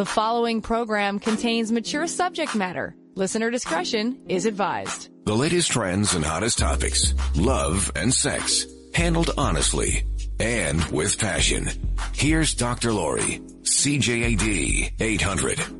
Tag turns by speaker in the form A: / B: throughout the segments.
A: The following program contains mature subject matter. Listener discretion is advised.
B: The latest trends and hottest topics, love and sex, handled honestly and with passion. Here's Dr. Lori, CJAD 800.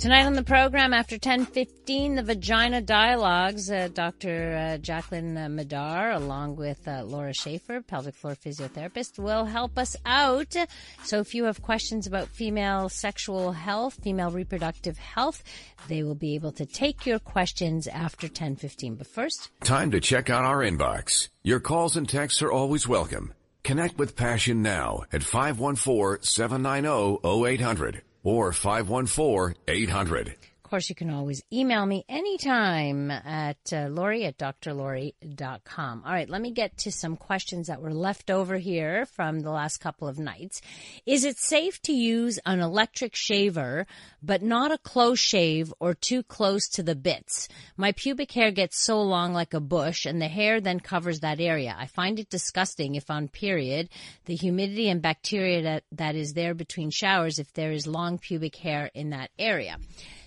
C: Tonight on the program, after 10.15, the Vagina Dialogues, uh, Dr. Uh, Jacqueline uh, Madar, along with uh, Laura Schaefer, pelvic floor physiotherapist, will help us out. So if you have questions about female sexual health, female reproductive health, they will be able to take your questions after 10.15. But first...
B: Time to check out our inbox. Your calls and texts are always welcome. Connect with Passion now at 514-790-0800 or 514-800.
C: Of course, you can always email me anytime at uh, Lori at drlori.com. All right, let me get to some questions that were left over here from the last couple of nights. Is it safe to use an electric shaver, but not a close shave or too close to the bits? My pubic hair gets so long like a bush, and the hair then covers that area. I find it disgusting if on period, the humidity and bacteria that, that is there between showers if there is long pubic hair in that area.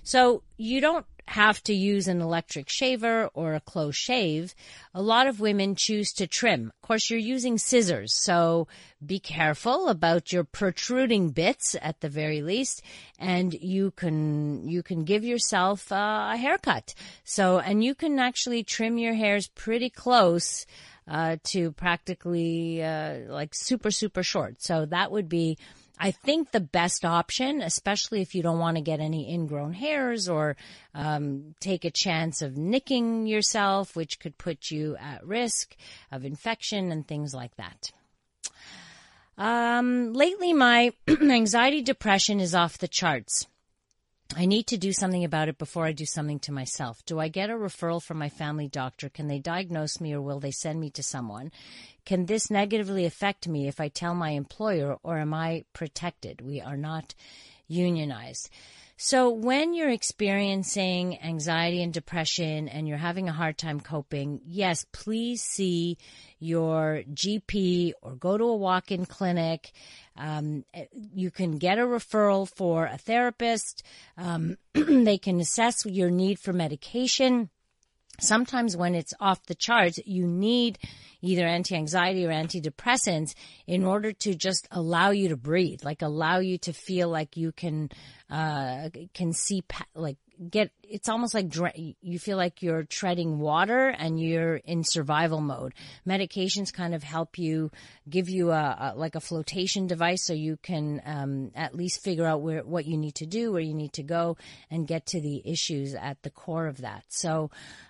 C: So you don't have to use an electric shaver or a close shave. A lot of women choose to trim. Of course, you're using scissors, so be careful about your protruding bits at the very least, and you can you can give yourself uh, a haircut. So, and you can actually trim your hairs pretty close. Uh, to practically uh, like super super short. So that would be I think the best option, especially if you don't want to get any ingrown hairs or um, take a chance of nicking yourself, which could put you at risk of infection and things like that. Um, lately, my anxiety depression is off the charts. I need to do something about it before I do something to myself. Do I get a referral from my family doctor? Can they diagnose me or will they send me to someone? Can this negatively affect me if I tell my employer or am I protected? We are not unionized. So when you're experiencing anxiety and depression and you're having a hard time coping, yes, please see your GP or go to a walk-in clinic. Um, you can get a referral for a therapist. Um, they can assess your need for medication. Sometimes when it's off the charts, you need either anti-anxiety or antidepressants in order to just allow you to breathe, like allow you to feel like you can, uh, can see, like get it's almost like you feel like you're treading water and you're in survival mode medications kind of help you give you a, a like a flotation device so you can um, at least figure out where what you need to do where you need to go and get to the issues at the core of that so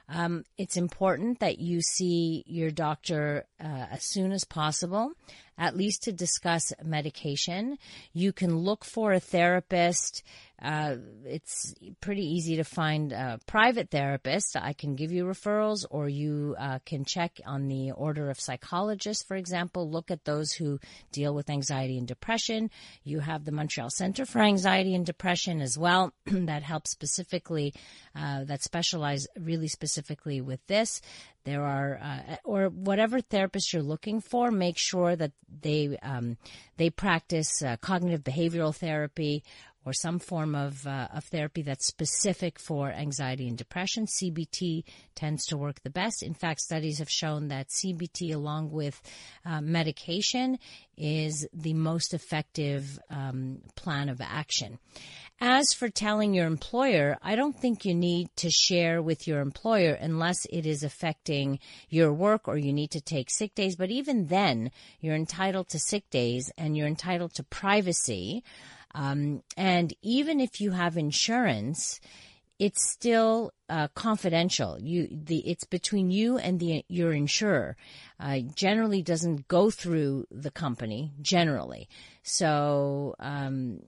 C: um, it's important that you see your doctor uh, as soon as possible at least to discuss medication. You can look for a therapist. Uh, it's pretty easy to find a private therapist. I can give you referrals, or you uh, can check on the order of psychologists, for example. Look at those who deal with anxiety and depression. You have the Montreal Center for Anxiety and Depression as well, that helps specifically, uh, that specialize really specifically with this there are uh, or whatever therapist you're looking for make sure that they um, they practice uh, cognitive behavioral therapy or some form of, uh, of therapy that's specific for anxiety and depression. CBT tends to work the best. In fact, studies have shown that CBT, along with uh, medication, is the most effective um, plan of action. As for telling your employer, I don't think you need to share with your employer unless it is affecting your work or you need to take sick days. But even then, you're entitled to sick days and you're entitled to privacy. Um, and even if you have insurance, it's still uh, confidential. You, the, it's between you and the your insurer. Uh, generally, doesn't go through the company. Generally, so um,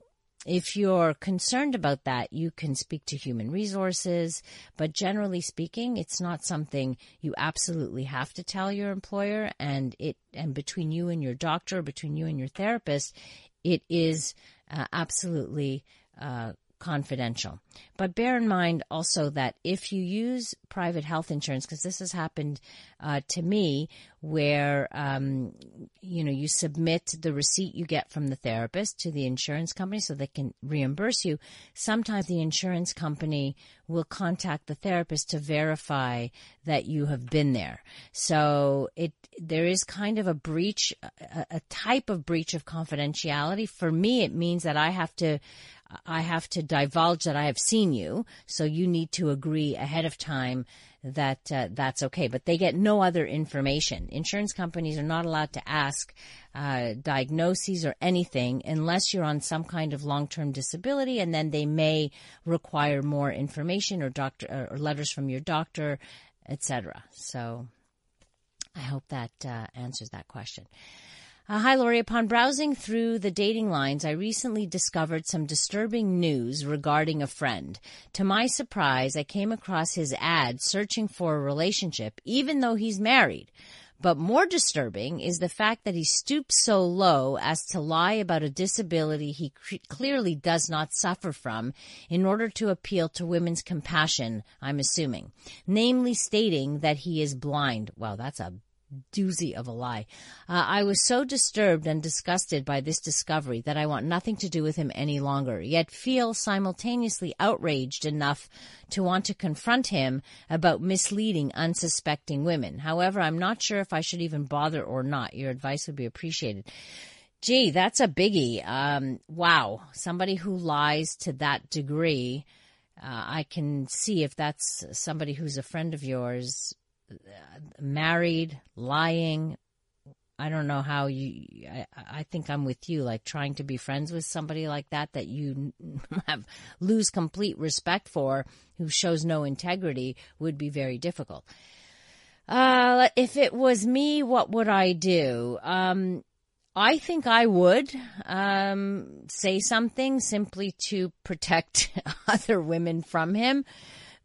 C: if you're concerned about that, you can speak to human resources. But generally speaking, it's not something you absolutely have to tell your employer. And it and between you and your doctor, between you and your therapist, it is uh, absolutely uh, confidential. But bear in mind also that if you use private health insurance, because this has happened uh, to me, where um, you know you submit the receipt you get from the therapist to the insurance company so they can reimburse you. Sometimes the insurance company will contact the therapist to verify that you have been there. So it there is kind of a breach, a, a type of breach of confidentiality. For me, it means that I have to I have to divulge that I have seen you, so you need to agree ahead of time that uh, that's okay. But they get no other information. Insurance companies are not allowed to ask uh, diagnoses or anything unless you're on some kind of long-term disability, and then they may require more information or doctor or letters from your doctor, etc. So, I hope that uh, answers that question. Uh, hi, Lori. Upon browsing through the dating lines, I recently discovered some disturbing news regarding a friend. To my surprise, I came across his ad searching for a relationship, even though he's married. But more disturbing is the fact that he stoops so low as to lie about a disability he clearly does not suffer from in order to appeal to women's compassion, I'm assuming. Namely stating that he is blind. Wow, that's a doozy of a lie. Uh, I was so disturbed and disgusted by this discovery that I want nothing to do with him any longer, yet feel simultaneously outraged enough to want to confront him about misleading unsuspecting women. However, I'm not sure if I should even bother or not. Your advice would be appreciated. Gee, that's a biggie. Um, wow. Somebody who lies to that degree. Uh, I can see if that's somebody who's a friend of yours married, lying. I don't know how you. I, I think I'm with you. Like trying to be friends with somebody like that that you have lose complete respect for, who shows no integrity, would be very difficult. Uh, if it was me, what would I do? Um, I think I would um, say something simply to protect other women from him.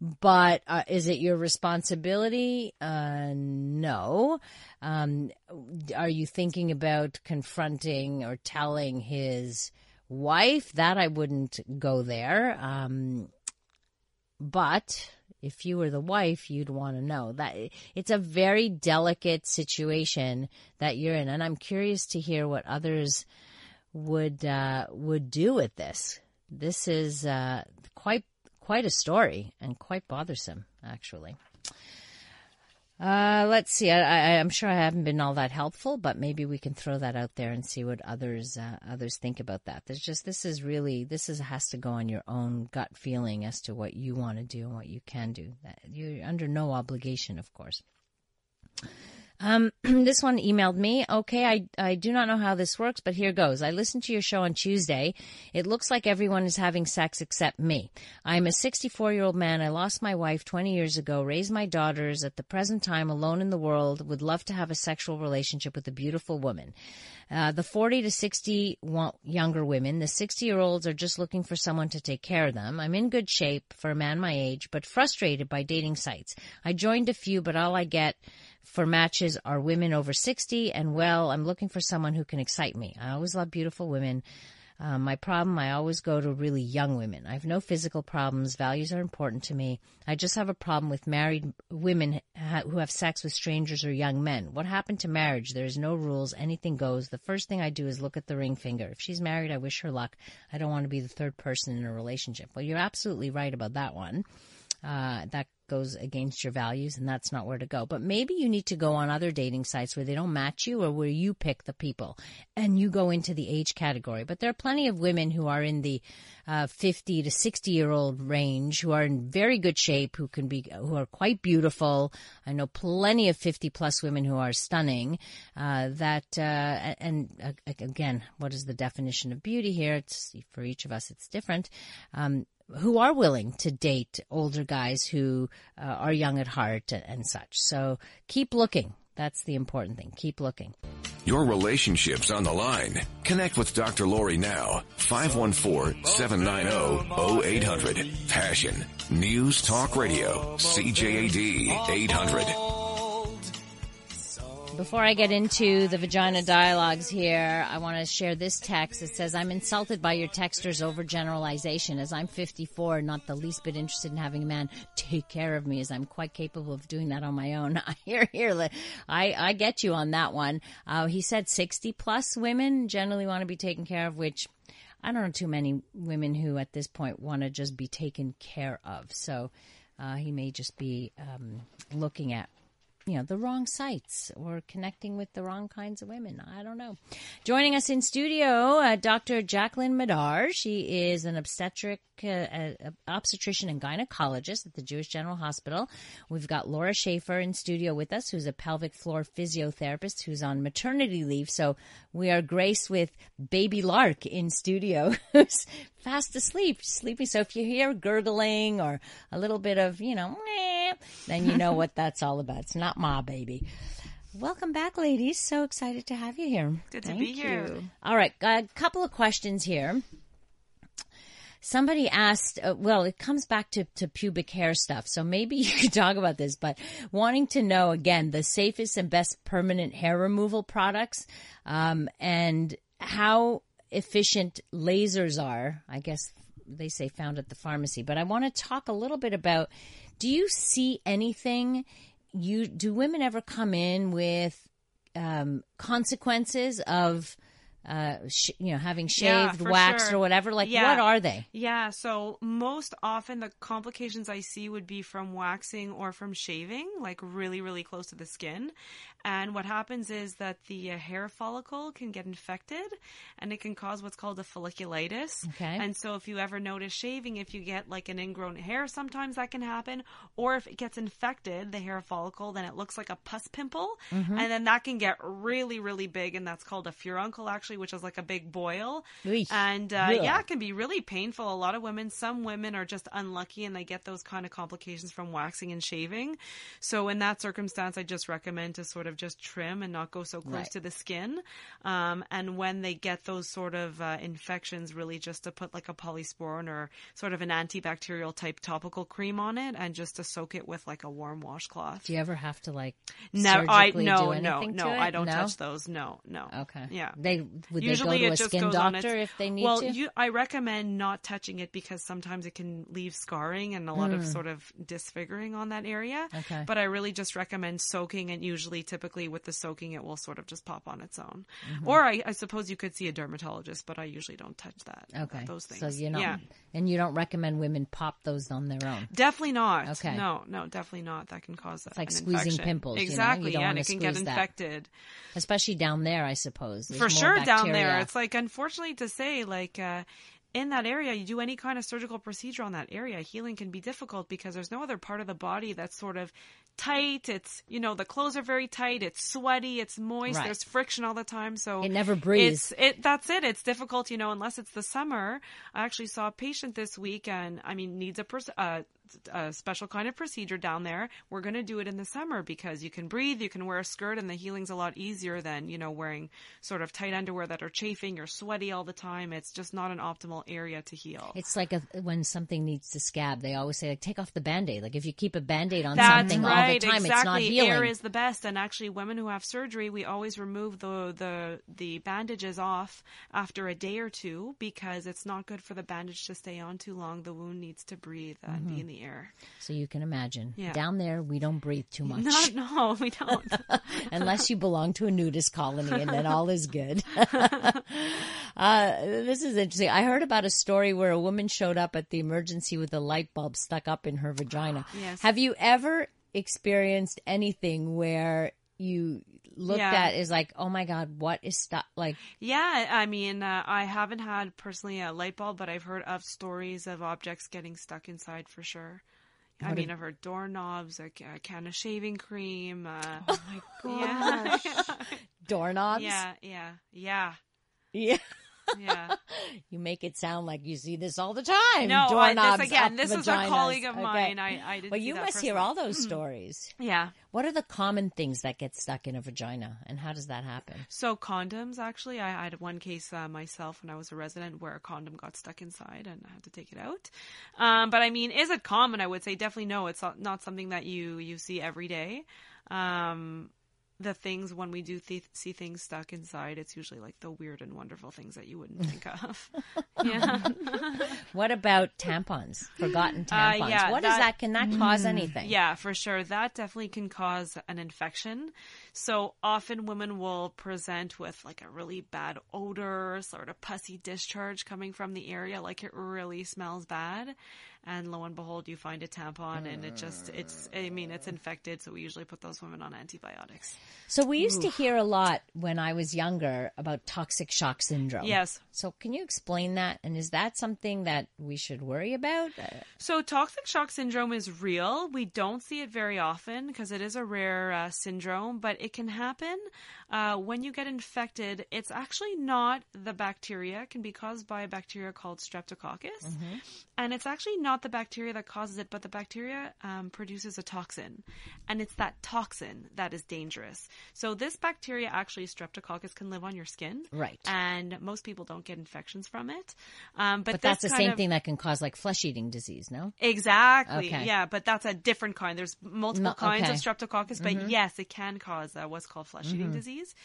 C: But uh, is it your responsibility? Uh, no. Um, are you thinking about confronting or telling his wife? That I wouldn't go there. Um, but if you were the wife, you'd want to know that it's a very delicate situation that you're in, and I'm curious to hear what others would uh, would do with this. This is uh, quite quite a story and quite bothersome, actually. Uh, let's see. I, am sure I haven't been all that helpful, but maybe we can throw that out there and see what others uh, others think about that. There's just this is really this is has to go on your own gut feeling as to what you want to do and what you can do. You're under no obligation, of course. Um, this one emailed me. Okay, I, I do not know how this works, but here goes. I listened to your show on Tuesday. It looks like everyone is having sex except me. I'm a 64 year old man. I lost my wife 20 years ago, raised my daughters at the present time alone in the world, would love to have a sexual relationship with a beautiful woman. Uh, the 40 to 60 want younger women. The 60 year olds are just looking for someone to take care of them. I'm in good shape for a man my age, but frustrated by dating sites. I joined a few, but all I get for matches are women over 60 and well, I'm looking for someone who can excite me. I always love beautiful women. Um, my problem, I always go to really young women. I have no physical problems. Values are important to me. I just have a problem with married women ha- who have sex with strangers or young men. What happened to marriage? There's no rules. Anything goes. The first thing I do is look at the ring finger. If she's married, I wish her luck. I don't want to be the third person in a relationship. Well, you're absolutely right about that one. Uh, that goes against your values and that's not where to go. But maybe you need to go on other dating sites where they don't match you or where you pick the people and you go into the age category. But there are plenty of women who are in the uh, 50 to 60 year old range who are in very good shape, who can be, who are quite beautiful. I know plenty of 50 plus women who are stunning. Uh, that, uh, and again, what is the definition of beauty here? It's for each of us, it's different. Um, who are willing to date older guys who uh, are young at heart and, and such. So keep looking. That's the important thing. Keep looking.
B: Your relationship's on the line. Connect with Dr. Lori now. 514-790-0800. Passion. News Talk Radio. CJAD 800.
C: Before I get into the vagina dialogues here, I want to share this text. It says, I'm insulted by your texter's overgeneralization as I'm 54, not the least bit interested in having a man take care of me as I'm quite capable of doing that on my own. Hear, here, I, I get you on that one. Uh, he said 60 plus women generally want to be taken care of, which I don't know too many women who at this point want to just be taken care of. So, uh, he may just be um, looking at you know the wrong sites or connecting with the wrong kinds of women. I don't know. Joining us in studio, uh, Dr. Jacqueline Madar. She is an obstetric uh, uh, obstetrician and gynecologist at the Jewish General Hospital. We've got Laura Schaefer in studio with us, who's a pelvic floor physiotherapist who's on maternity leave. So we are graced with Baby Lark in studio, who's fast asleep, sleepy. So if you hear gurgling or a little bit of, you know, then you know what that's all about. It's not my baby. Welcome back, ladies. So excited to have you here.
D: Good
C: Thank
D: to be here.
C: You. All right, a couple of questions here. Somebody asked, uh, well, it comes back to, to pubic hair stuff. So maybe you could talk about this, but wanting to know again, the safest and best permanent hair removal products, um, and how efficient lasers are. I guess they say found at the pharmacy, but I want to talk a little bit about, do you see anything you, do women ever come in with, um, consequences of, uh, sh- you know, having shaved,
D: for
C: waxed,
D: sure.
C: or whatever. Like,
D: Yeah.
C: what are they?
D: Yeah, so most often the complications I see would be from waxing or from shaving, like really, really close to the skin. And what happens is that the uh, hair follicle can get infected and it can cause what's called a folliculitis.
C: Okay.
D: And so if you ever notice shaving, if you get like an ingrown hair, sometimes that can happen. Or if it gets infected, the hair follicle, then it looks like a pus pimple.
C: Mm-hmm.
D: And then that can get really, really big. And that's called a furuncle, actually, which is like a big boil.
C: Eesh.
D: And uh, yeah, it can be really painful. A lot of women, some women are just unlucky and they get those kind of complications from waxing and shaving. So in that circumstance, I just recommend to sort of just trim and not go so close
C: Right.
D: to the skin. Um, and when they get those sort of uh, infections, really just to put like a polysporin or sort of an antibacterial type topical cream on it and just to soak it with like a warm washcloth.
C: Do you ever have to like
D: No, I no
C: do
D: no no? I don't
C: No?
D: touch those. No no.
C: Okay.
D: Yeah.
C: They would
D: Usually
C: they go
D: it
C: to a
D: just
C: skin
D: goes on
C: doctor
D: its-
C: if they need
D: well,
C: to?
D: you, I recommend not touching it because sometimes it can leave scarring and a lot of sort of disfiguring on that area.
C: Hmm. Okay.
D: But I really just recommend soaking, and usually, typically with the soaking, it will sort of just pop on its own.
C: Mm-hmm.
D: Or I, I suppose you could see a dermatologist, but I usually don't touch that.
C: okay.
D: Those things.
C: So you know,
D: Yeah.
C: and you don't recommend women pop those on their own.
D: Definitely not.
C: Okay.
D: No, no, definitely not. That can cause
C: that.
D: it's like
C: squeezing
D: infection.
C: pimples, you know? You
D: Exactly,
C: don't
D: yeah, and it can get
C: squeeze that.
D: infected.
C: Especially down there, I suppose. There's
D: for sure down there. It's like unfortunately to say like uh in that area you do any kind of surgical procedure on that area healing can be difficult because there's no other part of the body that's sort of tight. It's you know the clothes are very tight. It's sweaty. It's moist.
C: Right.
D: there's friction all the time. So
C: It never breathes.
D: it's it that's it. It's difficult you know unless it's the summer. I actually saw a patient this week and i mean needs a pers- uh, a special kind of procedure down there. We're going to do it in the summer because you can breathe, you can wear a skirt, and the healing's a lot easier than, you know, wearing sort of tight underwear that are chafing or sweaty all the time. It's just not an optimal area to heal.
C: It's like a, when something needs to scab, they always say, like, take off the band-aid. Like, if you keep a band-aid on
D: That's
C: something
D: right,
C: all the time,
D: exactly.
C: it's not healing.
D: Air is the best, and actually, women who have surgery, we always remove the the the bandages off after a day or two because it's not good for the bandage to stay on too long. The wound needs to breathe and
C: Mm-hmm.
D: be in the air.
C: so you can imagine.
D: Yeah.
C: Down there, we don't breathe too much.
D: Not, no, we don't.
C: unless you belong to a nudist colony and then all is good. uh, this is interesting. I heard about a story where a woman showed up at the emergency with a light bulb stuck up in her vagina.
D: Yes.
C: Have you ever experienced anything where you looked
D: Yeah.
C: at is like, oh my God, what is stuck? Like,
D: Yeah, I mean, uh, I haven't had personally a light bulb, but I've heard of stories of objects getting stuck inside for sure. I mean, I've heard doorknobs, a, a can of shaving cream. Uh,
C: oh my
D: yeah,
C: doorknobs?
D: yeah, yeah, yeah,
C: Yeah.
D: Yeah.
C: You make it sound like you see this all the time.
D: No, I, this again, this is a colleague of
C: Okay.
D: mine. I, I didn't.
C: Well, you must hear all those stories.
D: Yeah.
C: What are the common things that get stuck in a vagina, and how does that happen?
D: So condoms, actually, I had one case uh, myself when I was a resident where a condom got stuck inside and I had to take it out. Um, but I mean, is it common? I would say definitely no. It's not, not something that you you see every day. Um, the things when we do th- see things stuck inside, it's usually like the weird and wonderful things that you wouldn't think of. yeah.
C: What about tampons? Forgotten tampons.
D: Uh, yeah,
C: what is
D: that-
C: that? Can that cause anything?
D: Yeah, for sure. That definitely can cause an infection. So often women will present with like a really bad odor, sort of pussy discharge coming from the area, like it really smells bad. And lo and behold, you find a tampon and it just, it's, I mean, it's infected. So we usually put those women on antibiotics.
C: So we used to hear a lot when I was younger about toxic shock syndrome.
D: Yes.
C: So can you explain that? And is that something that we should worry about?
D: So toxic shock syndrome is real. We don't see it very often because it is a rare uh, syndrome, but it can happen uh, when you get infected. It's actually not the bacteria; it can be caused by a bacteria called Streptococcus, and it's actually not the bacteria that causes it, but the bacteria um, produces a toxin, and it's that toxin that is dangerous. So this bacteria, actually, Streptococcus, can live on your skin,
C: Right.
D: And most people don't get infections from it, um, but,
C: but that's the same
D: of-
C: thing that can cause like flesh eating disease, no?
D: Exactly.
C: Okay.
D: Yeah, but that's a different kind. There's multiple kinds
C: okay.
D: of streptococcus, but yes, it can cause uh, what's called flesh eating disease.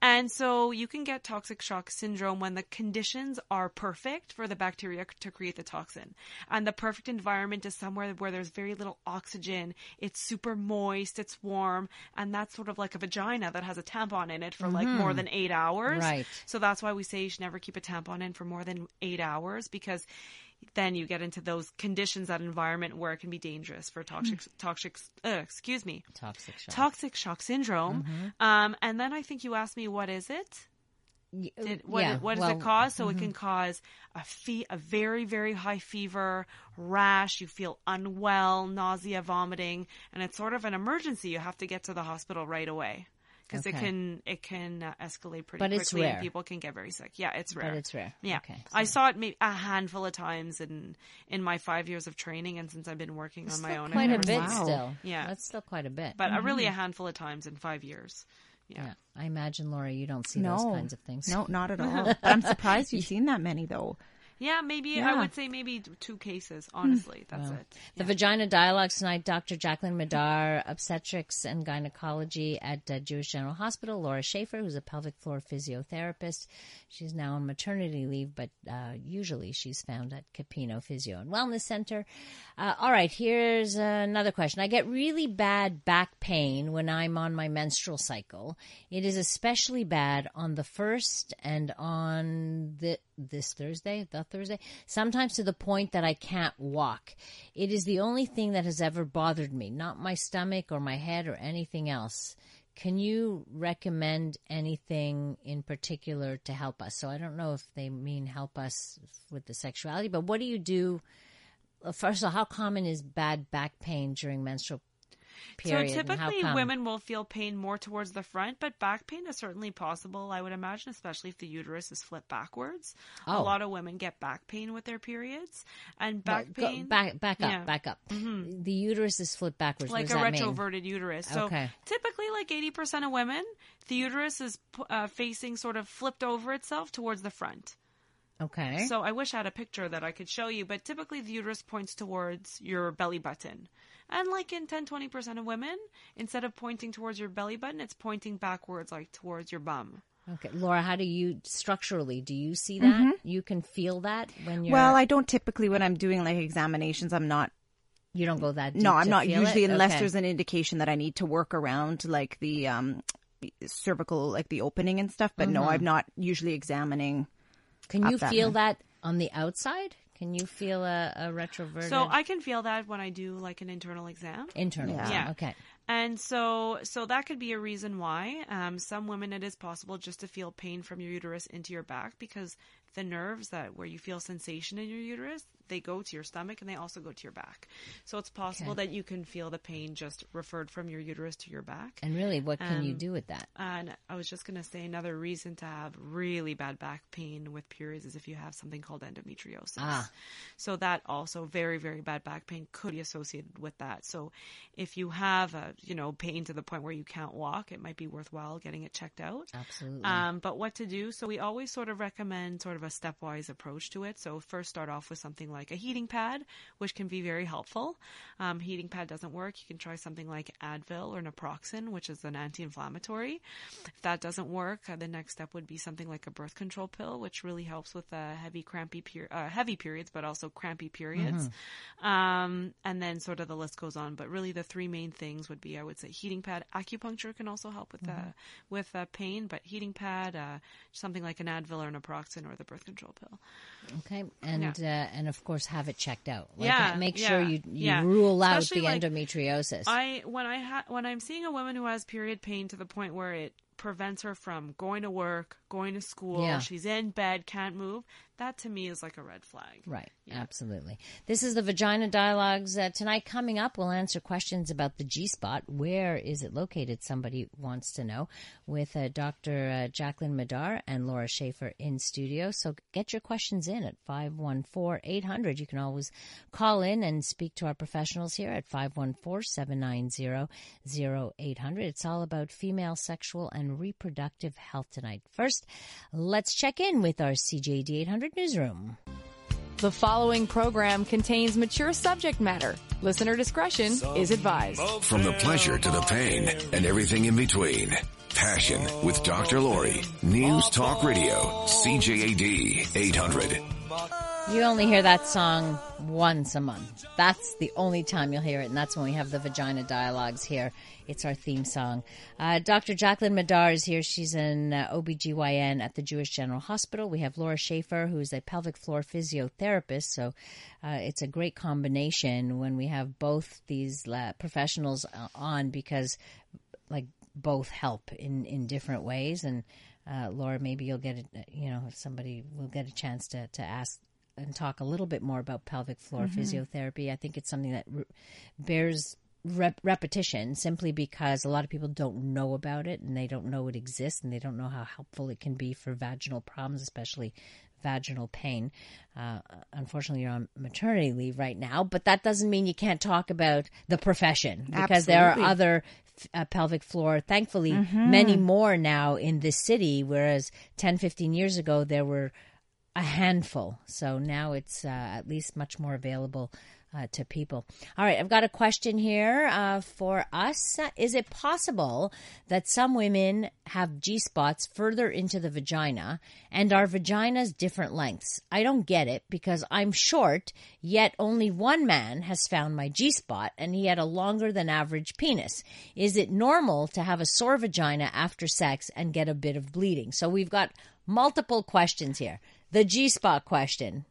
D: And so you can get toxic shock syndrome when the conditions are perfect for the bacteria to create the toxin. And the perfect environment is somewhere where there's very little oxygen. It's super moist, it's warm, and that's sort of like a vagina that has a tampon in it for like more than eight hours.
C: Right.
D: So that's why we say you should never keep a tampon in for more than eight hours because then you get into those conditions, that environment where it can be dangerous for toxic, toxic, uh, excuse me,
C: Toxic shock.
D: toxic shock syndrome. Um, and then I think you asked me, what is it? Did, what
C: yeah,
D: what does
C: well,
D: it cause? So it can cause a fe- a very very high fever, rash. You feel unwell, nausea, vomiting, and it's sort of an emergency. You have to get to the hospital right away because it can it can uh, escalate pretty
C: But it's
D: quickly,
C: rare.
D: and people can get very sick. Yeah, it's rare.
C: But it's rare.
D: Yeah,
C: Okay.
D: I saw it maybe a handful of times in in my five years of training, and since I've been working on my own,
C: quite a bit
D: it.
C: still.
D: Yeah.
C: That's still quite a bit.
D: but uh, really a handful of times in five years. Yeah.
C: yeah. I imagine, Laura, you don't see
E: no,
C: those kinds of things.
E: No, not at all. But I'm surprised you've seen that many though.
D: Yeah, maybe I would say maybe two cases. Honestly, that's it.
C: The Vagina Dialogues tonight, Dr. Jacqueline Madar, obstetrics and gynecology at uh, Jewish General Hospital. Laura Schaefer, who's a pelvic floor physiotherapist. She's now on maternity leave, but uh, usually she's found at Capino Physio and Wellness Center. Uh, all right, here's another question. I get really bad back pain when I'm on my menstrual cycle. It is especially bad on the first and on the this Thursday, the Thursday, sometimes to the point that I can't walk. It is the only thing that has ever bothered me, not my stomach or my head or anything else. Can you recommend anything in particular to help us? So I don't know if they mean help us with the sexuality, but what do you do? First of all, how common is bad back pain during menstrual period?
D: So typically, women will feel pain more towards the front, but back pain is certainly possible. I would imagine, especially if the uterus is flipped backwards.
C: Oh.
D: A lot of women get back pain with their periods, and back
C: Well, go-
D: pain
C: back, back up,
D: Yeah. Mm-hmm.
C: back up. The uterus is flipped backwards.
D: like
C: what
D: a
C: that mean?
D: retroverted uterus. So
C: Okay.
D: typically, like eighty percent of women, the uterus is uh, facing sort of flipped over itself towards the front.
C: Okay.
D: So I wish I had a picture that I could show you, but typically the uterus points towards your belly button. And like in 10 20% of women, instead of pointing towards your belly button, it's pointing backwards, like towards your bum.
C: Okay, Laura, how do you structurally do you see that? You can feel that when you're.
E: Well, I don't typically when I'm doing like examinations. I'm not.
C: you don't go that. Deep
E: No, I'm
C: to
E: not
C: feel
E: usually
C: it?
E: unless
C: Okay.
E: there's an indication that I need to work around like the um cervical, like the opening and stuff. But no, I'm not usually examining.
C: Can you
E: up that
C: feel
E: high.
C: that on the outside? Can you feel a, a retroverted
D: So I can feel that when I do like an internal exam.
C: internal?
E: Yeah.
D: Yeah.
C: Okay.
D: And so, so that could be a reason why. Um, some women, it is possible just to feel pain from your uterus into your back because the nerves that where you feel sensation in your uterus, they go to your stomach and they also go to your back. So it's possible
C: Okay.
D: that you can feel the pain just referred from your uterus to your back.
C: And really, what can you
D: Um,
C: do with that?
D: And I was just going to say another reason to have really bad back pain with periods is if you have something called endometriosis.
C: Ah.
D: So that also very very bad back pain could be associated with that. So if you have a, you know, pain to the point where you can't walk, it might be worthwhile getting it checked out.
C: Absolutely.
D: Um, but what to do? So we always sort of recommend sort of a stepwise approach to it. So first start off with something like like a heating pad, which can be very helpful. Um, heating pad doesn't work, you can try something like Advil or naproxen, which is an anti-inflammatory. If that doesn't work, uh, the next step would be something like a birth control pill, which really helps with uh, heavy crampy per- uh, heavy periods, but also crampy periods. Um, and then sort of the list goes on. But really, the three main things would be, I would say, heating pad. Acupuncture can also help with uh, with uh, pain, but heating pad, uh, something like an Advil or naproxen or the birth control pill.
C: Okay, and uh, and of course have it checked out. Like,
D: Yeah,
C: make sure
D: yeah,
C: you you
D: yeah.
C: rule out
D: Especially,
C: the
D: like,
C: endometriosis.
D: I when I ha- when I'm seeing a woman who has period pain to the point where it prevents her from going to work, going to school,
C: Yeah.
D: she's in bed, can't move. That to me is like a red flag.
C: Right, absolutely. This is the Vagina Dialogues. Uh, tonight, coming up, we'll answer questions about the G spot. Where is it located? Somebody wants to know. With uh, Dr. Uh, Jacqueline Madar and Laura Schaefer in studio. So get your questions in at 514 800. You can always call in and speak to our professionals here at 514 790 0800. It's all about female sexual and reproductive health tonight. First, let's check in with our CJAD 800 newsroom.
A: The following program contains mature subject matter. Listener discretion is advised.
B: From the pleasure to the pain and everything in between. Passion with Dr. Lori. News Talk Radio. CJAD 800.
C: You only hear that song once a month. That's the only time you'll hear it, and that's when we have the Vagina Dialogues here. It's our theme song. Uh, Dr. Jacqueline Madar is here. She's an uh, OBGYN at the Jewish General Hospital. We have Laura Schaefer, who's a pelvic floor physiotherapist. So uh, it's a great combination when we have both these uh, professionals uh, on because, like, both help in, in different ways. And uh, Laura, maybe you'll get, a, you know, somebody will get a chance to, to ask and talk a little bit more about pelvic floor physiotherapy. I think it's something that re- bears rep- repetition simply because a lot of people don't know about it and they don't know it exists and they don't know how helpful it can be for vaginal problems, especially vaginal pain. Uh, unfortunately, you're on maternity leave right now, but that doesn't mean you can't talk about the profession because there are other uh, pelvic floor, thankfully, many more now in this city, whereas 10, 15 years ago, there were a handful. So now it's uh, at least much more available uh, to people. All right, I've got a question here uh, for us. Is it possible that some women have G spots further into the vagina and our vaginas different lengths? I don't get it because I'm short, yet only one man has found my G spot and he had a longer than average penis. Is it normal to have a sore vagina after sex and get a bit of bleeding? So we've got multiple questions here. The G spot question.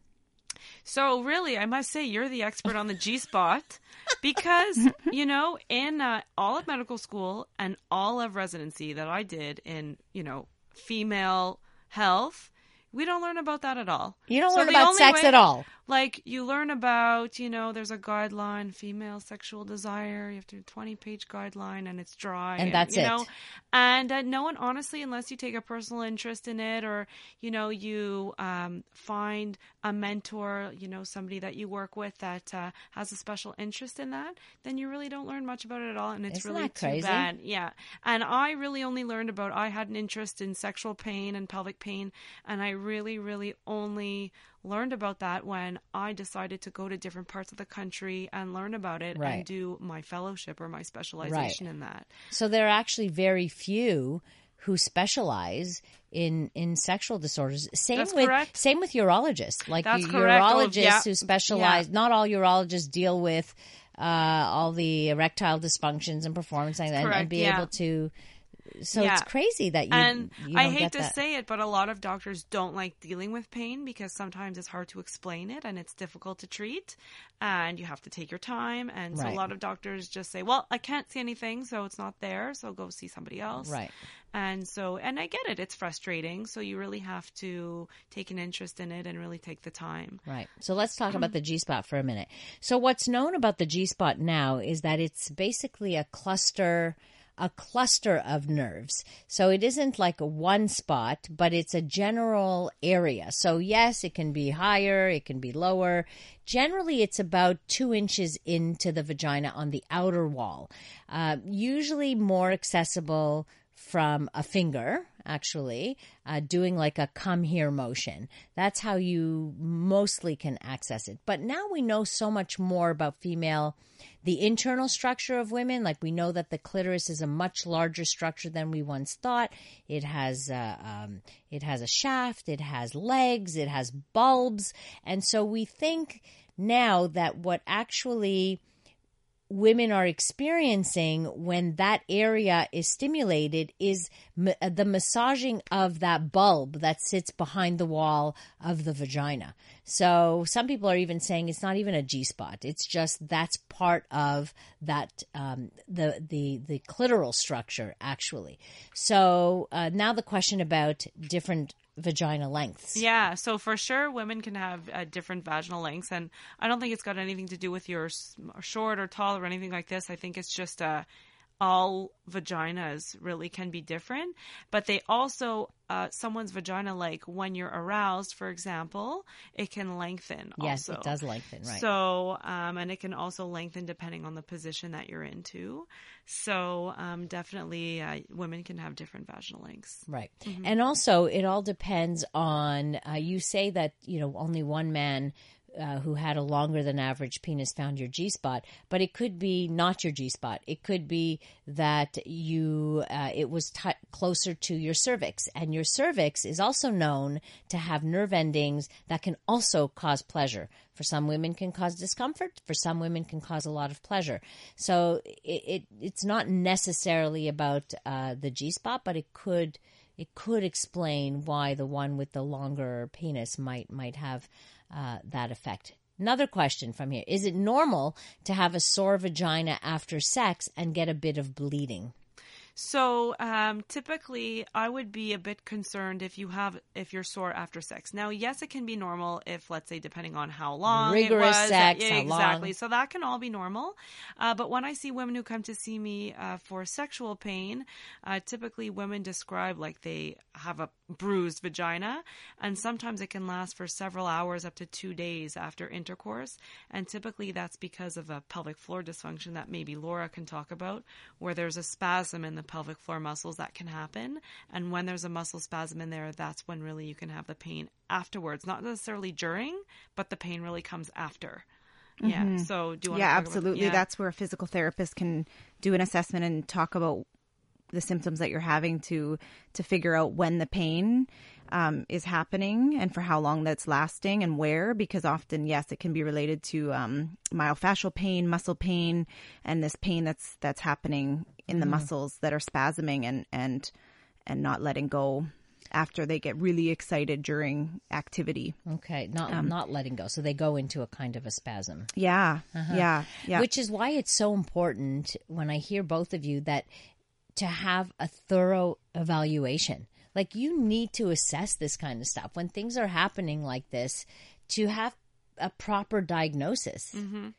D: So really, I must say you're the expert on the G spot because you know in uh, all of medical school and all of residency that I did in you know female health, we don't learn about that at all.
C: You don't
D: So
C: learn about sex
D: way-
C: at all.
D: Like you learn about, you know, there's a guideline, female sexual desire. You have to do a 20 page guideline, and it's dry,
C: And that's
D: you
C: it.
D: know, and uh, no one, honestly, unless you take a personal interest in it, or you know, you um, find a mentor, you know, somebody that you work with that uh, has a special interest in that, then you really don't learn much about it at all, and it's
C: Isn't
D: really too bad. Yeah, and I really only learned about. I had an interest in sexual pain and pelvic pain, and I really, really only learned about that when I decided to go to different parts of the country and learn about it
C: Right.
D: and do my fellowship or my specialization in that.
C: So there are actually very few who specialize in in sexual disorders. Same
D: That's
C: with
D: correct.
C: same with urologists. Like
D: That's. Oh,
C: urologists
D: yeah.
C: who specialize. Not all urologists deal with uh, all the erectile dysfunctions and performance and, and be
D: yeah.
C: able to. So
D: Yeah.
C: it's crazy that you.
D: and
C: you
D: I hate to
C: that.
D: say it, but a lot of doctors don't like dealing with pain because sometimes it's hard to explain it and it's difficult to treat, and you have to take your time. And so
C: Right.
D: a lot of doctors just say, "Well, I can't see anything, so it's not there, so go see somebody else."
C: Right.
D: And so, and I get it; it's frustrating. So you really have to take an interest in it and really take the time.
C: Right. So let's talk about the G spot for a minute. So what's known about the G spot now is that it's basically a cluster a cluster of nerves. So it isn't like a one spot, but it's a general area. So yes, it can be higher, it can be lower. Generally, it's about two inches into the vagina on the outer wall. Uh, usually more accessible from a finger actually, uh, doing like a come here motion. That's how you mostly can access it. But now we know so much more about female, the internal structure of women. Like we know that the clitoris is a much larger structure than we once thought. It has, uh, um, it has a shaft, it has legs, it has bulbs. And so we think now that what actually women are experiencing when that area is stimulated is ma- the massaging of that bulb that sits behind the wall of the vagina. So some people are even saying it's not even a G spot. It's just that's part of that um, the the the clitoral structure actually. So uh, now the question about different vagina lengths.
D: Yeah, so for sure, women can have uh, different vaginal lengths, and I don't think it's got anything to do with your short or tall or anything like this. I think it's just uh, all vaginas really can be different, but they also uh, someone's vagina, like when you're aroused, for example, it can lengthen.
C: Yes,
D: also.
C: it does lengthen, right?
D: So, um, and it can also lengthen depending on the position that you're into. So, um, definitely, uh, women can have different vaginal lengths.
C: Right. And also, it all depends on, uh, you say that, you know, only one man uh, who had a longer than average penis found your G spot, but it could be not your G spot. It could be that you, uh, it was t- closer to your cervix, and your cervix is also known to have nerve endings that can also cause pleasure. For some women, can cause discomfort. For some women, can cause a lot of pleasure. So it, it it's not necessarily about uh, the G spot, but it could it could explain why the one with the longer penis might might have uh, that effect. Another question from here: Is it normal to have a sore vagina after sex and get a bit of bleeding?
D: So um, typically, I would be a bit concerned if you have if you're sore after sex. Now, yes, it can be normal if, let's say, depending on how long
C: Rigorous
D: it was,
C: sex,
D: yeah, exactly. So that can all be normal. Uh, but when I see women who come to see me uh, for sexual pain, uh, typically women describe like they have a bruised vagina, and sometimes it can last for several hours, up to two days after intercourse. And typically, that's because of a pelvic floor dysfunction that maybe Laura can talk about, where there's a spasm in the pelvic floor muscles that can happen. And when there's a muscle spasm in there, that's when really you can have the pain afterwards, not necessarily during, but the pain really comes after. Yeah. So do you want
E: yeah, absolutely.
D: Yeah.
E: That's where a physical therapist can do an assessment and talk about the symptoms that you're having to to figure out when the pain um, is happening and for how long that's lasting and where. Because often, yes, it can be related to um, myofascial pain, muscle pain, and this pain that's that's happening in the mm-hmm. muscles that are spasming and and and not letting go after they get really excited during activity.
C: Okay, not
D: Um,
C: not letting go. So they go into a kind of a spasm.
E: Yeah, uh-huh. yeah, yeah.
C: Which is why it's so important when I hear both of you that to have a thorough evaluation. Like you need to assess this kind of stuff when things are happening like this to have a proper diagnosis. Mm-hmm.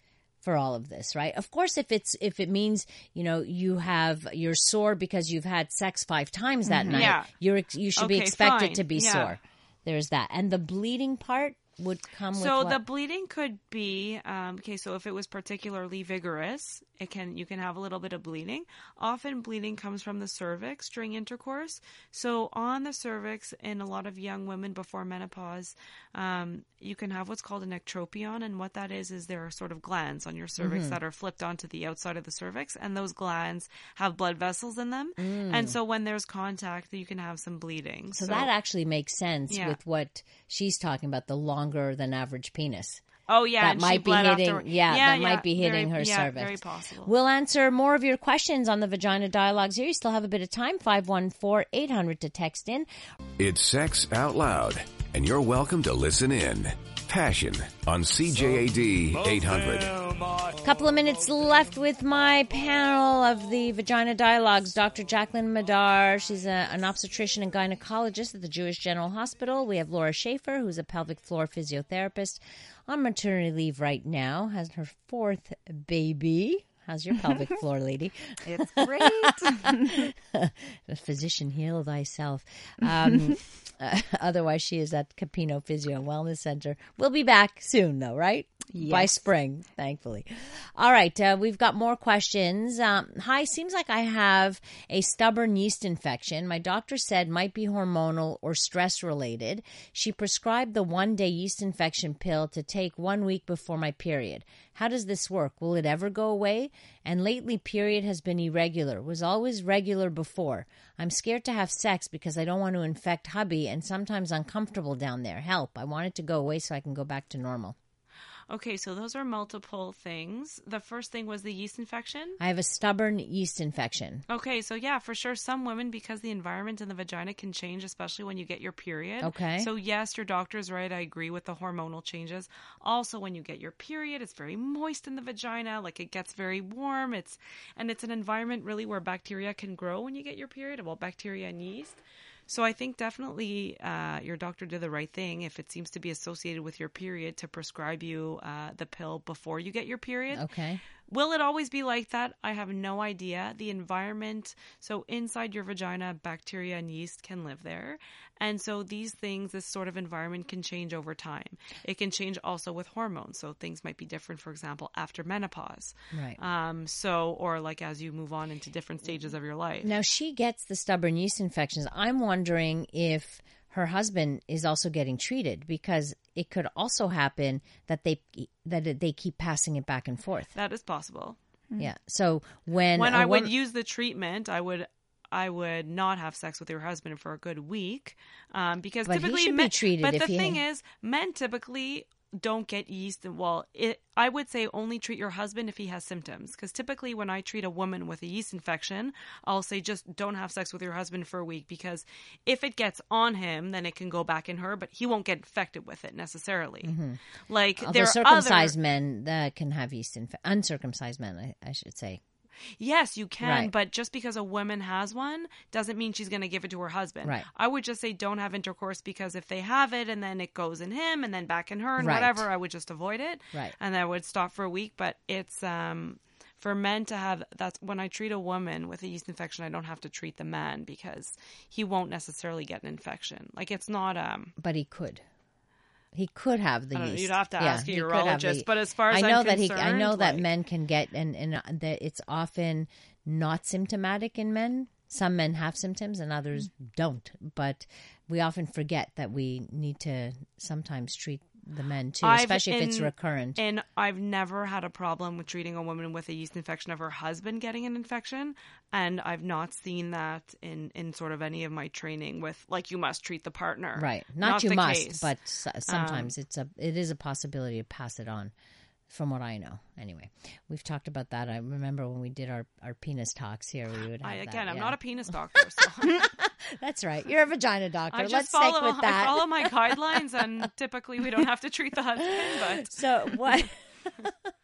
C: For all of this, right? Of course, if it's if it means you know you have you're sore because you've had sex five times that mm-hmm. night,
D: Yeah.
C: you're you should be expected
D: fine.
C: to be
D: Yeah.
C: sore. There's that, and the bleeding part would come
D: So the bleeding could be um, okay. So if it was particularly vigorous, it can you can have a little bit of bleeding. Often bleeding comes from the cervix during intercourse. So on the cervix, in a lot of young women before menopause, um, you can have what's called an ectropion, and what that is is there are sort of glands on your cervix
C: Mm-hmm.
D: that are flipped onto the outside of the cervix, and those glands have blood vessels in them.
C: Mm.
D: And so when there's contact, you can have some bleeding.
C: So, that actually makes sense
D: Yeah.
C: with what she's talking about the longer than average penis.
D: Oh yeah,
C: that
D: and she
C: might be
D: bled
C: hitting,
D: afterward.
C: yeah, that
D: yeah,
C: might be hitting
D: very-
C: her
D: yeah,
C: cervix.
D: Very possible.
C: We'll answer more of your questions on the Vagina Dialogues here. You still have a bit of time, 514-800 to text in.
B: It's Sex Out Loud, and you're welcome to listen in. Passion on CJAD 800.
C: Couple of minutes left with my panel of the Vagina Dialogues. Dr. Jacqueline Madar, she's a, an obstetrician and gynecologist at the Jewish General Hospital. We have Laura Schaefer, who's a pelvic floor physiotherapist on maternity leave right now, has her fourth baby. How's your pelvic floor, lady?
E: it's great.
C: a physician, heal thyself. Um, uh, otherwise, she is at Capino Physio and Wellness Center. We'll be back soon, though, right? By spring, thankfully. All right, uh, we've got more questions. Um, hi, seems like I have a stubborn yeast infection. My doctor said might be hormonal or stress related. She prescribed the one day yeast infection pill to take one week before my period. How does this work? Will it ever go away? And lately, period has been irregular. Was always regular before. I'm scared to have sex because I don't want to infect hubby and sometimes uncomfortable down there. Help. I want it to go away so I can go back to normal.
D: Okay, so those are multiple things. The first thing was the yeast infection.
C: I have a stubborn yeast infection.
D: Okay, so yeah, for sure, some women, because the environment in the vagina can change, especially when you get your period.
C: Okay.
D: So, yes, your doctor's right. I agree with the hormonal changes. Also, when you get your period, it's very moist in the vagina, like it gets very warm. It's and it's an environment really where bacteria can grow when you get your period. Well, bacteria and yeast. So I think definitely uh, your doctor did the right thing if it seems to be associated with your period to prescribe you uh, the pill before you get your period.
C: Okay.
D: Will it always be like that? I have no idea. The environment, so inside your vagina, bacteria and yeast can live there. And so these things, this sort of environment can change over time. It can change also with hormones. So things might be different, for example, after menopause.
C: Right.
D: Um, so, or like as you move on into different stages of your life.
C: Now she gets the stubborn yeast infections. I'm wondering if her husband is also getting treated because it could also happen that they that they keep passing it back and forth.
D: That is possible.
C: Yeah. So when
D: when I would use the treatment, I would I would not have sex with your husband for a good week um, because
C: But
D: typically
C: be
D: men,
C: treated
D: But the
C: he-
D: thing is, men typically don't get yeast. Well, it I would say only treat your husband if he has symptoms because typically when I treat a woman with a yeast infection, I'll say just don't have sex with your husband for a week because if it gets on him, then it can go back in her, but he won't get infected with it necessarily. Mm-hmm. Like
C: although
D: there are
C: circumcised
D: other,
C: men that can have yeast inf- uncircumcised men, I, I should say.
D: Yes, you can,
C: Right.
D: but just because a woman has one doesn't mean she's going to give it to her husband.
C: Right.
D: I would just say don't have intercourse because if they have it and then it goes in him and then back in her and
C: Right.
D: whatever, I would just avoid it.
C: Right.
D: And I would stop for a week. But it's um for men to have that's when I treat a woman with a yeast infection, I don't have to treat the man because he won't necessarily get an infection. Like it's not um
C: But he could. He could have the
D: I don't know,
C: yeast.
D: you'd have to ask a urologist, but as far as
C: I know
D: I'm
C: that he, I know
D: concerned,
C: that men can get, and and uh, that it's often not symptomatic in men. Some men have symptoms and others don't. But we often forget that we need to sometimes treat the men too,
D: I've-
C: especially if it's recurrent.
D: And I've never had a problem with treating a woman with a yeast infection of her husband getting an infection. And I've not seen that in, in sort of any of my training with like you must treat the partner.
C: Right. Not, you must,
D: case.
C: but sometimes um, it's a it is a possibility to pass it on. From what I know, anyway, we've talked about that. I remember when we did our, our penis talks here. We would have
D: I,
C: that,
D: again, I'm
C: yeah.
D: not a penis doctor, so
C: That's right. You're a vagina doctor.
D: I
C: Let's
D: follow
C: stick with that.
D: I follow my guidelines, and typically we don't have to treat the husband. But
C: So what?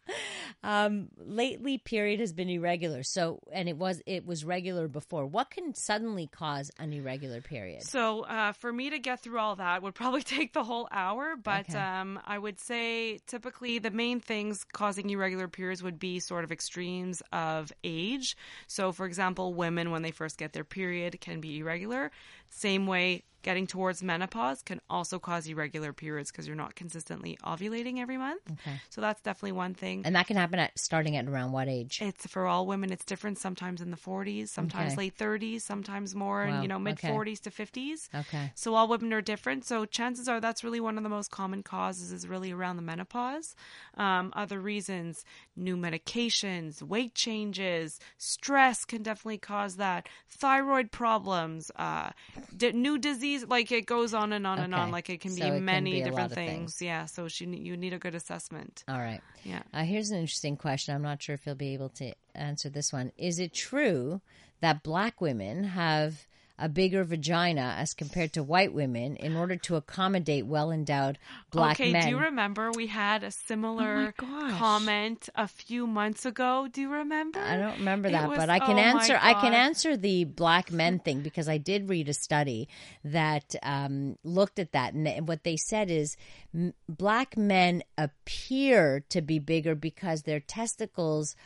C: um, lately, period has been irregular. So, and it was it was regular before. What can suddenly cause an irregular period?
D: So uh, for me to get through all that would probably take the whole hour. But
C: Okay.
D: um, I would say typically the main things causing irregular periods would be sort of extremes of age. So for example, women when they first get their period can be irregular. Same way. Getting towards menopause can also cause irregular periods because you're not consistently ovulating every month.
C: Okay.
D: So that's definitely one thing.
C: And that can happen at starting at around what age?
D: It's for all women. It's different. Sometimes in the 40s, sometimes
C: Okay.
D: late 30s, sometimes more in you know mid
C: okay.
D: 40s to 50s.
C: Okay.
D: So all women are different. So chances are that's really one of the most common causes is really around the menopause. Um, other reasons, new medications, weight changes, stress can definitely cause that. Thyroid problems, uh, d- new disease, like it goes on and on and on. Like it can
C: So
D: be
C: it can
D: many
C: be
D: different things.
C: things.
D: Yeah. So she, you need a good assessment.
C: All right.
D: Yeah.
C: Uh, here's an interesting question. I'm not sure if you'll be able to answer this one. Is it true that black women have a bigger vagina as compared to white women in order to accommodate well endowed black
D: okay,
C: men?
D: Okay, do you remember we had a similar comment a few months ago? Do you remember?
C: I don't remember that,
D: was-
C: but I can
D: oh
C: answer. I can answer the black men thing because I did read a study that um, looked at that, and what they said is m- black men appear to be bigger because their testicles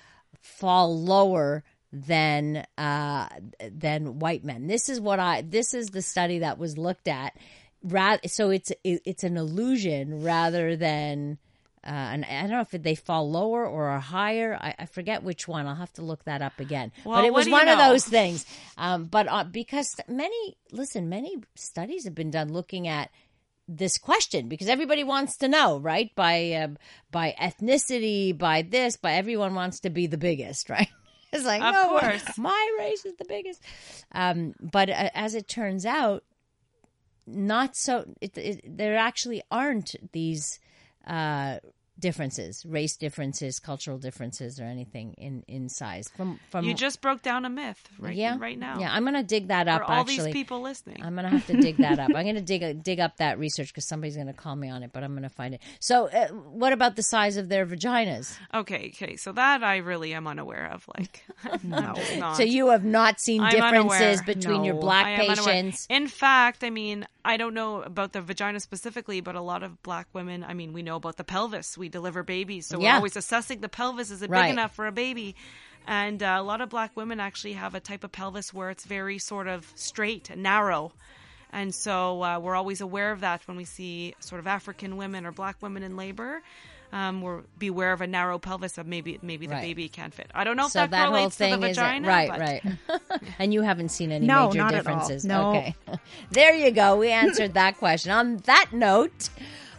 C: fall lower than uh, than white men. This is what I. This is the study that was looked at. Rather, so it's it's an illusion rather than uh, and I don't know if they fall lower or are higher. I, I forget which one. I'll have to look that up again.
D: Well,
C: but it was one of those things. Um, but uh, because many, listen, many studies have been done looking at this question because everybody wants to know, right? By um, by ethnicity, by this, by everyone wants to be the biggest, right? It's like,
D: Of
C: no,
D: course.
C: my race is the biggest. Um, but uh, as it turns out, not so. It, it, there actually aren't these uh, differences, race differences, cultural differences, or anything in in size. From from
D: You just broke down a myth right
C: yeah
D: right now.
C: Yeah, I'm gonna dig that up.
D: for all
C: actually,
D: these people listening.
C: I'm gonna have to dig that up. I'm gonna dig dig up that research because somebody's gonna call me on it, but I'm gonna find it. So, uh, what about the size of their vaginas?
D: Okay, okay. So that I really am unaware of. Like, no. not.
C: So you have not seen differences
D: unaware.
C: between your black
D: I am unaware.
C: patients.
D: In fact, I mean, I don't know about the vagina specifically, but a lot of black women, I mean, we know about the pelvis. We deliver babies. So
C: Yeah.
D: we're always assessing the pelvis. Is it
C: Right.
D: big enough for a baby? And uh, a lot of black women actually have a type of pelvis where it's very sort of straight and narrow. And so uh, we're always aware of that when we see sort of African women or black women in labor. Um, we're beware of a narrow pelvis of maybe maybe the
C: Right.
D: baby can't fit. I don't know if
C: so
D: that,
C: that whole
D: correlates to the
C: thing
D: vagina.
C: right,
D: but-
C: right. and you haven't seen any
E: No,
C: major
E: not at all.
C: differences.
E: No.
C: Okay, there you go. We answered that question. On that note.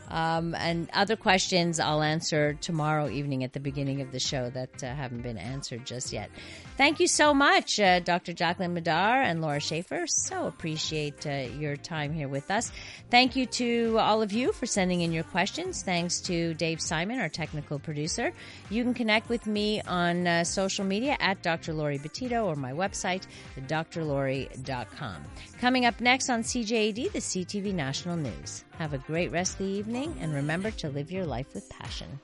C: Um, and other questions I'll answer tomorrow evening at the beginning of the show that uh, haven't been answered just yet. Thank you so much, uh, Dr. Jacqueline Madar and Laura Schaefer. So appreciate uh, your time here with us. Thank you to all of you for sending in your questions. Thanks to Dave Simon, our technical producer. You can connect with me on uh, social media at Dr. Laurie Betito or my website, drlori.com. Coming up next on CJAD, the CTV National News. Have a great rest of the evening and remember to live your life with passion.